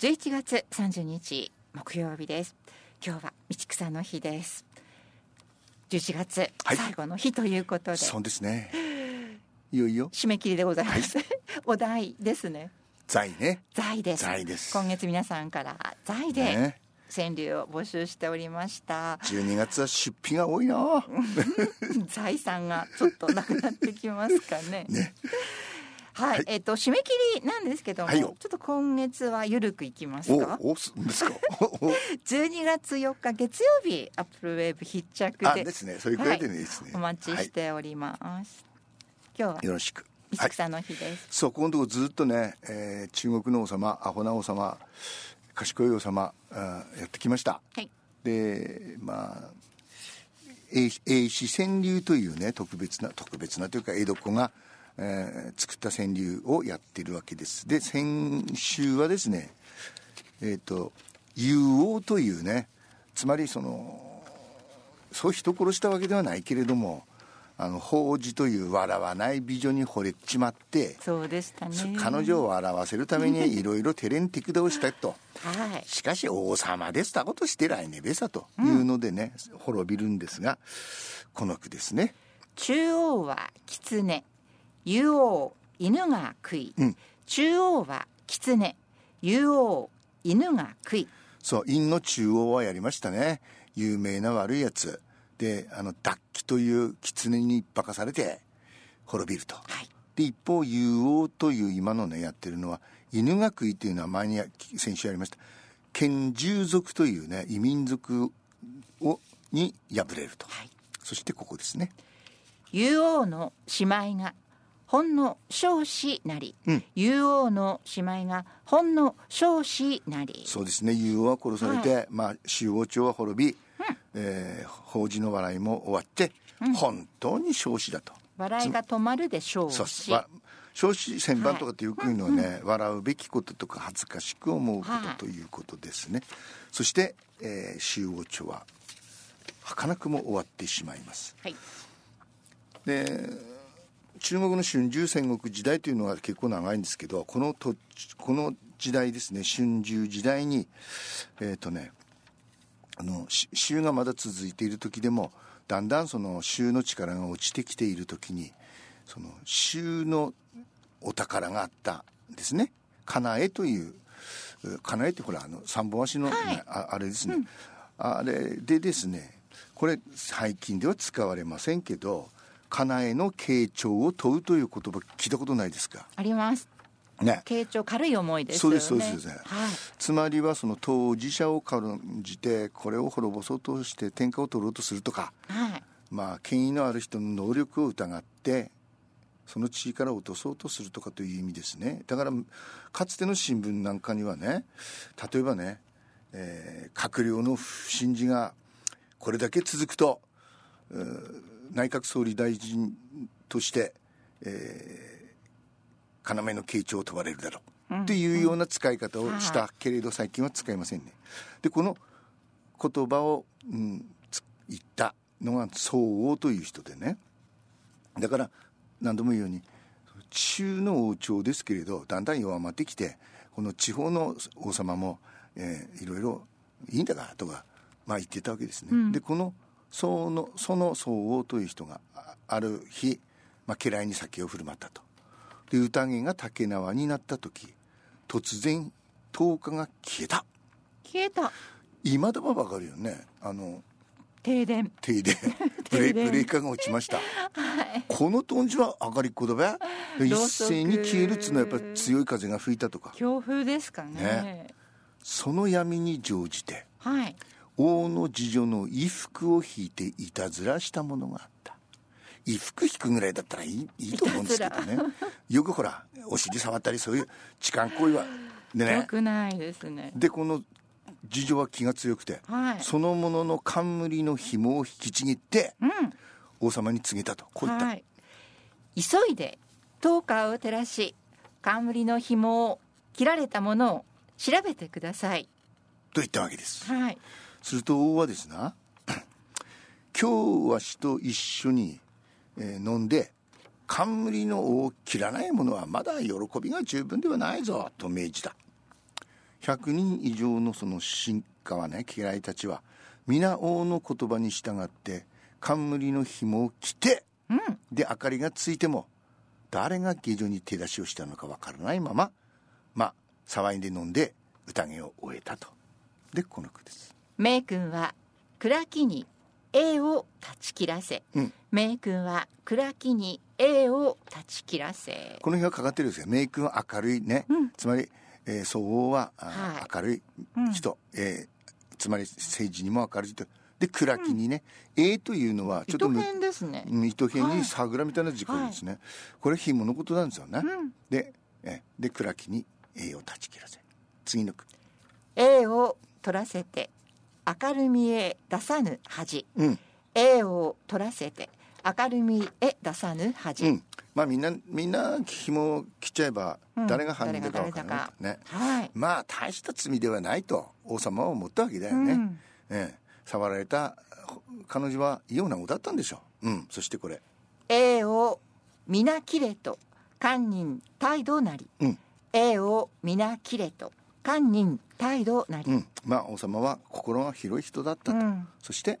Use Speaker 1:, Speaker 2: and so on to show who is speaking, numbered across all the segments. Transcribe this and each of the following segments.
Speaker 1: 11月30日木曜日です。今日は道草の日です。11月最後の日ということで、はい、
Speaker 2: そうですね。いよいよ。
Speaker 1: 締め切りでございます、はい、お題ですね。
Speaker 2: 財ね。
Speaker 1: 財です。
Speaker 2: 財です。
Speaker 1: 今月皆さんから財で、川柳を募集しておりました。
Speaker 2: 12月は出費が多いな。
Speaker 1: 財産がちょっとなくなってきますかね。
Speaker 2: ね
Speaker 1: はい、はい、えっ、ー、と締め切りなんですけども、はい、ちょっと今月はゆるくいきますか？
Speaker 2: お、おすですか？
Speaker 1: 12月4日月曜日アップルウェーブ必着で。
Speaker 2: ですね。そういうくらいでね、
Speaker 1: お待ちしております。今日は
Speaker 2: よろしく。
Speaker 1: 水草の日です。
Speaker 2: そうこのとこずっとね、えー、中国の王様、アホな王様、賢い王様あやってきました。
Speaker 1: はい。
Speaker 2: で、まあ。英史川柳というね特別な特別なというか江戸っ子がえー、作った川柳をやってるわけです。で先週はですねえっ、ー、と有王というねつまりそのそう人殺したわけではないけれどもあの法事という笑わない美女に惚れちまって
Speaker 1: そうでしたね。
Speaker 2: 彼女を笑わせるために いろいろ手練手管をしたと、
Speaker 1: はい、
Speaker 2: しかし王様ですたことして来年べさというのでね、うん、滅びるんですがこの句ですね。
Speaker 1: 中央は狐竜王犬が食い、うん、中央は狐竜王犬が食い
Speaker 2: そう陰の中央はやりましたね有名な悪いやつであの脱気という狐に化かされて滅びると、
Speaker 1: はい、
Speaker 2: で一方竜王という今のねやってるのは犬が食いというのは前に先週やりました剣獣族というね異民族をに敗れると、はい、そしてここですね
Speaker 1: 竜王の姉妹がほんの少子なり、うん、竜王の姉妹がほんの少子なり。
Speaker 2: そうですね。竜王は殺されて、はい、まあ周王朝は滅び、うん、えー、法事の笑いも終わって、うん、本当に少子だと。
Speaker 1: 笑いが止まるで少子
Speaker 2: 少子千番とかってよく言うのはね、はい。うん。笑うべきこととか恥ずかしく思うことということですね、はい、そして、えー、周王朝は儚くも終わってしまいます、
Speaker 1: はい、
Speaker 2: で中国の春秋戦国時代というのは結構長いんですけどこのとこの時代ですね春秋時代にえっ、ー、とねあの州がまだ続いている時でもだんだんその州の力が落ちてきている時にその州のお宝があったんですね。かなえというかなえってほらあの三本足の、ね、はい、ああれですね、うん、あれでですねこれ最近では使われませんけどかなえの傾聴を問うという言葉聞いたことないですか？
Speaker 1: あります。
Speaker 2: ね、
Speaker 1: 傾聴軽い思いです、ね、
Speaker 2: そうですそうです、ね、はい、つまりはその当事者を軽んじてこれを滅ぼそうとして天下を取ろうとするとか、
Speaker 1: はい、
Speaker 2: まあ権威のある人の能力を疑ってその地位から落とそうとするとかという意味ですね。だからかつての新聞なんかにはね例えばね、えー、閣僚の不審事がこれだけ続くと内閣総理大臣として、えー、要の傾聴を問われるだろう、っていうような使い方をしたけれど、最近は使いませんね。でこの言葉を、うん、言ったのが宋王という人でねだから何度も言うように中の王朝ですけれどだんだん弱まってきてこの地方の王様も、えー、いろいろいいんだかとか、まあ、言ってたわけですね。うん、でこのそのその僧王という人がある日、まあ、家来に酒を振る舞ったと。で宴が竹縄になった時突然10日が消えた。
Speaker 1: 消えた。
Speaker 2: 今でもわかるよね。あの
Speaker 1: 停電。
Speaker 2: 停電。ブレブレーカーが落ちました、
Speaker 1: はい、
Speaker 2: このトンジは上がりっこだべ一斉に消えるっつうのはやっぱり強い風が吹いたとか。
Speaker 1: 強風ですかね、
Speaker 2: ね、その闇に乗じて、
Speaker 1: はい、
Speaker 2: 王の次女の衣服を引いていたずらしたものがあった。衣服引くぐらいだったらいいいいと思うんですけどね。よくほらお尻触ったりそういう痴漢行為は
Speaker 1: でね。よくないですね。
Speaker 2: でこの次女は気が強くて、
Speaker 1: はい、
Speaker 2: そのものの冠の紐を引きちぎって、
Speaker 1: うん、
Speaker 2: 王様に告げたと。こう言った、はい、
Speaker 1: 急いで灯火を照らし冠の紐を切られたものを調べてください。
Speaker 2: と言ったわけです、
Speaker 1: はい、
Speaker 2: すると王はですな 今日は死と一緒に、飲んで冠の尾を切らない者はまだ喜びが十分ではないぞと命じた。100人以上のその進化はね家来たちは皆王の言葉に従って冠の紐を着て、
Speaker 1: うん、
Speaker 2: で明かりがついても誰が下女に手出しをしたのかわからないまままあ騒いで飲んで宴を終えたと。でこの句です。
Speaker 1: 名君は暗きに A を断ち切らせ、
Speaker 2: うん。
Speaker 1: 名君は暗きに A を断ち切らせ。
Speaker 2: この日はかかってるんですよ。明君は明るいね、
Speaker 1: うん。
Speaker 2: つまり、えー、相応は、あ
Speaker 1: はい。
Speaker 2: 明るい
Speaker 1: うん。
Speaker 2: 人、えーつまり政治にも明るい人。で暗きにね、A というのはちょっとむ
Speaker 1: 糸編ですね。
Speaker 2: うん糸編
Speaker 1: はい。
Speaker 2: に桜みたいな字書ですね、これ紐のことなんですよね、
Speaker 1: うん。
Speaker 2: でえーで暗きに A を断ち切らせ。次の句。
Speaker 1: A を取らせて明るみへ出さぬ恥。
Speaker 2: うん。
Speaker 1: A を取らせて明るみへ出さぬ恥、
Speaker 2: うん。まあみんなみんな紐を切っちゃえば
Speaker 1: うん。
Speaker 2: 誰が犯人だか分からない
Speaker 1: 誰
Speaker 2: ね、
Speaker 1: はい。
Speaker 2: まあ大した罪ではないと王様は思ったわけだよね、
Speaker 1: うん。
Speaker 2: ええ、触られた彼女は異様な子だったんでしょう、うん、そしてこれ。
Speaker 1: A を皆切れと堪忍態度なり、
Speaker 2: うん。
Speaker 1: A を皆切れと堪忍態度なり、
Speaker 2: うん。まあ王様は心が広い人だったと、
Speaker 1: うん。
Speaker 2: そして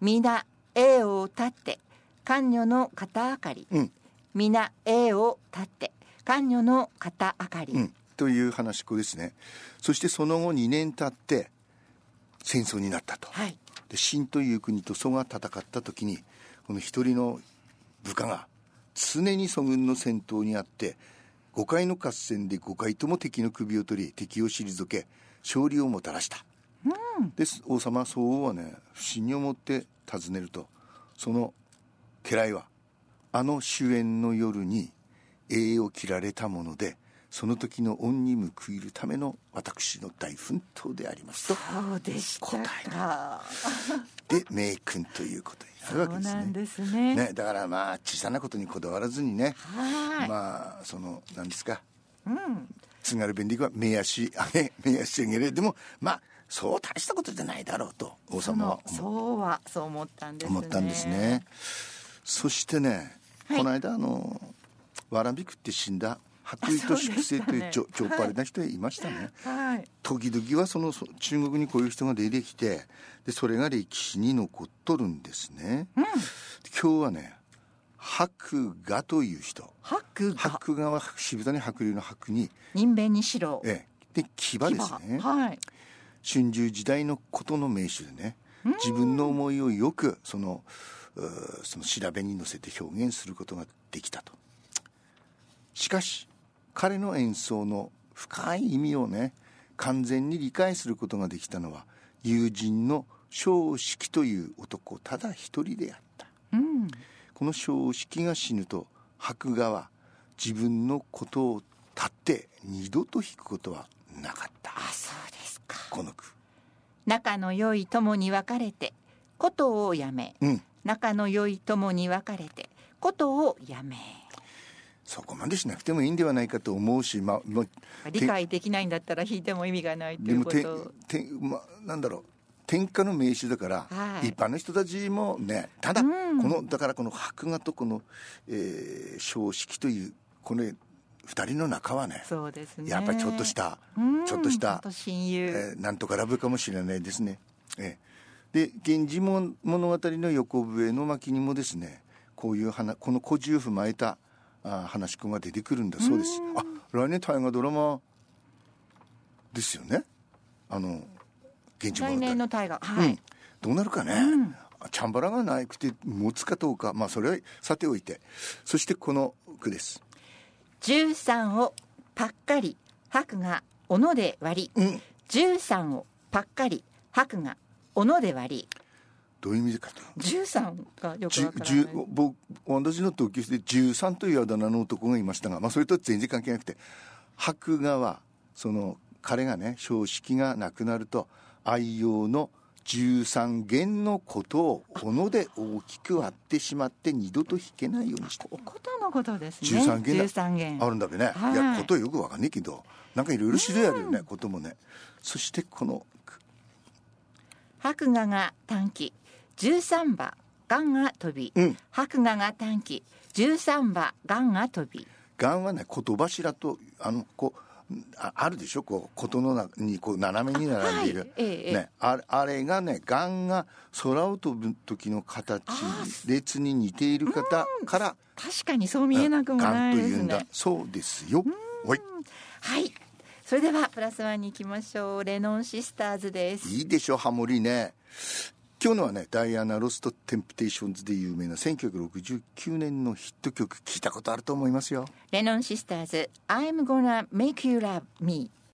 Speaker 1: 皆 A を立って官女の肩あかり、
Speaker 2: うん。
Speaker 1: 皆を立って官女の肩あかり、
Speaker 2: うん。という話し子ですね。そしてその後2年経って戦争になったと。
Speaker 1: はい。
Speaker 2: で秦という国と蘇が戦った時にこの一人の部下が常に蘇軍の戦闘にあって5回の合戦で5回とも敵の首を取り敵を退け勝利をもたらした、です。王様宋王はね不審に思って尋ねるとその家来はあの主演の夜に栄を切られたものでその時の恩に報いるための私の大奮闘でありますと
Speaker 1: そうでした
Speaker 2: 答
Speaker 1: か
Speaker 2: で名君ということになるわけですね。
Speaker 1: そうなんですね。
Speaker 2: ねだからまあ小さなことにこだわらずにね、
Speaker 1: はい、
Speaker 2: まあその何ですか？
Speaker 1: うん。
Speaker 2: 津軽弁で言えば 目足上げ目足上げれでもまあそう大したことじゃないだろうと王様は思
Speaker 1: そうはそう思ったんですね。
Speaker 2: 思ったんですね。そしてね、
Speaker 1: はい。
Speaker 2: この間あのわらびくって死んだ白衣と粛清という
Speaker 1: あ
Speaker 2: ちょちょっぱれな人いましたね。
Speaker 1: はい。
Speaker 2: 時々はそのそ中国にこういう人が出てきてでそれが歴史に残っとるんですね、
Speaker 1: うん。
Speaker 2: 今日はね白画という人。
Speaker 1: 白が
Speaker 2: 白画は渋谷白龍の白に。
Speaker 1: 人弁にしろ
Speaker 2: ええ。で牙ですね。
Speaker 1: はい。
Speaker 2: 春秋時代のことの名手でね自分の思いをよくそのその調べに乗せて表現することができたと。しかし彼の演奏の深い意味をね完全に理解することができたのは友人の正式という男ただ一人であった。
Speaker 1: うん
Speaker 2: この正式が死ぬと白画は自分のことを立って二度と弾くことはなかった。
Speaker 1: あそうですか。
Speaker 2: この句。
Speaker 1: 仲の良い友に別れてことをやめ。
Speaker 2: うん。
Speaker 1: 仲の良い友に別れてことをやめ
Speaker 2: そこまでしなくてもいいんではないかと思うし、まあ、まあ、
Speaker 1: 理解できないんだったら弾いても意味がないというこ
Speaker 2: でもて
Speaker 1: と
Speaker 2: て、まあ、なんだろう。天下の名手だから、
Speaker 1: はい。
Speaker 2: 一般の人たちもねただ、
Speaker 1: うん。
Speaker 2: このだからこの白画とこの、えー、正式というこの二人の仲はね
Speaker 1: そうですね。
Speaker 2: やっぱりちょっとした、
Speaker 1: うん。
Speaker 2: ちょっとした
Speaker 1: 親友、
Speaker 2: えーなんとかラブかもしれないですね。えー。で「源氏物語」の横笛の巻にもですねこういう花この古事を踏まえたあ話し子が出てくるんだ。そうです。あ来年大河ドラマですよね。あの「源氏物語」
Speaker 1: 来年の大河。はい。
Speaker 2: うん、どうなるかね、チャンバラがなくて持つかどうか。まあそれはさておいて。そしてこの句です。
Speaker 1: 13をパッカリ白が斧で割り。
Speaker 2: うん、
Speaker 1: 13をパッカリ白が斧で割り
Speaker 2: どういう意味かと。
Speaker 1: 13がよくわからない。
Speaker 2: 僕私の同級生で13というあだ名の男がいましたが、まあ、それとは全然関係なくて白画はその彼がね正式がなくなると愛用の13弦のことを斧で大きく割ってしまって二度と弾けないようにして
Speaker 1: おことのことですね。
Speaker 2: 13弦だ。
Speaker 1: 13弦。
Speaker 2: あるんだべね、
Speaker 1: はい。
Speaker 2: い、やことよくわかんないけどなんかいろいろ種類あるよね、こともね。そしてこの
Speaker 1: 白画が短期13羽ガンが飛び、
Speaker 2: うん。
Speaker 1: 白画が短期13羽ガンが飛び。
Speaker 2: がんはね言柱とあのこうああるでしょ？こう琴の中にこう斜めに並んでいる、
Speaker 1: はい。ええ
Speaker 2: ね、あれあれがね雁が空を飛ぶ時の形列に似ている方から
Speaker 1: 確かにそう見えなくもないですね。
Speaker 2: 雁というんだそうですよ。はい。
Speaker 1: はい。それではプラスワンに行きましょう。レノンシスターズです。
Speaker 2: いいでしょハモリね今日のはねダイアナ・ロスとテンプテーションズで有名な1969年のヒット曲聞いたことあると思いますよ。
Speaker 1: レノンシスターズ I'm gonna make you love me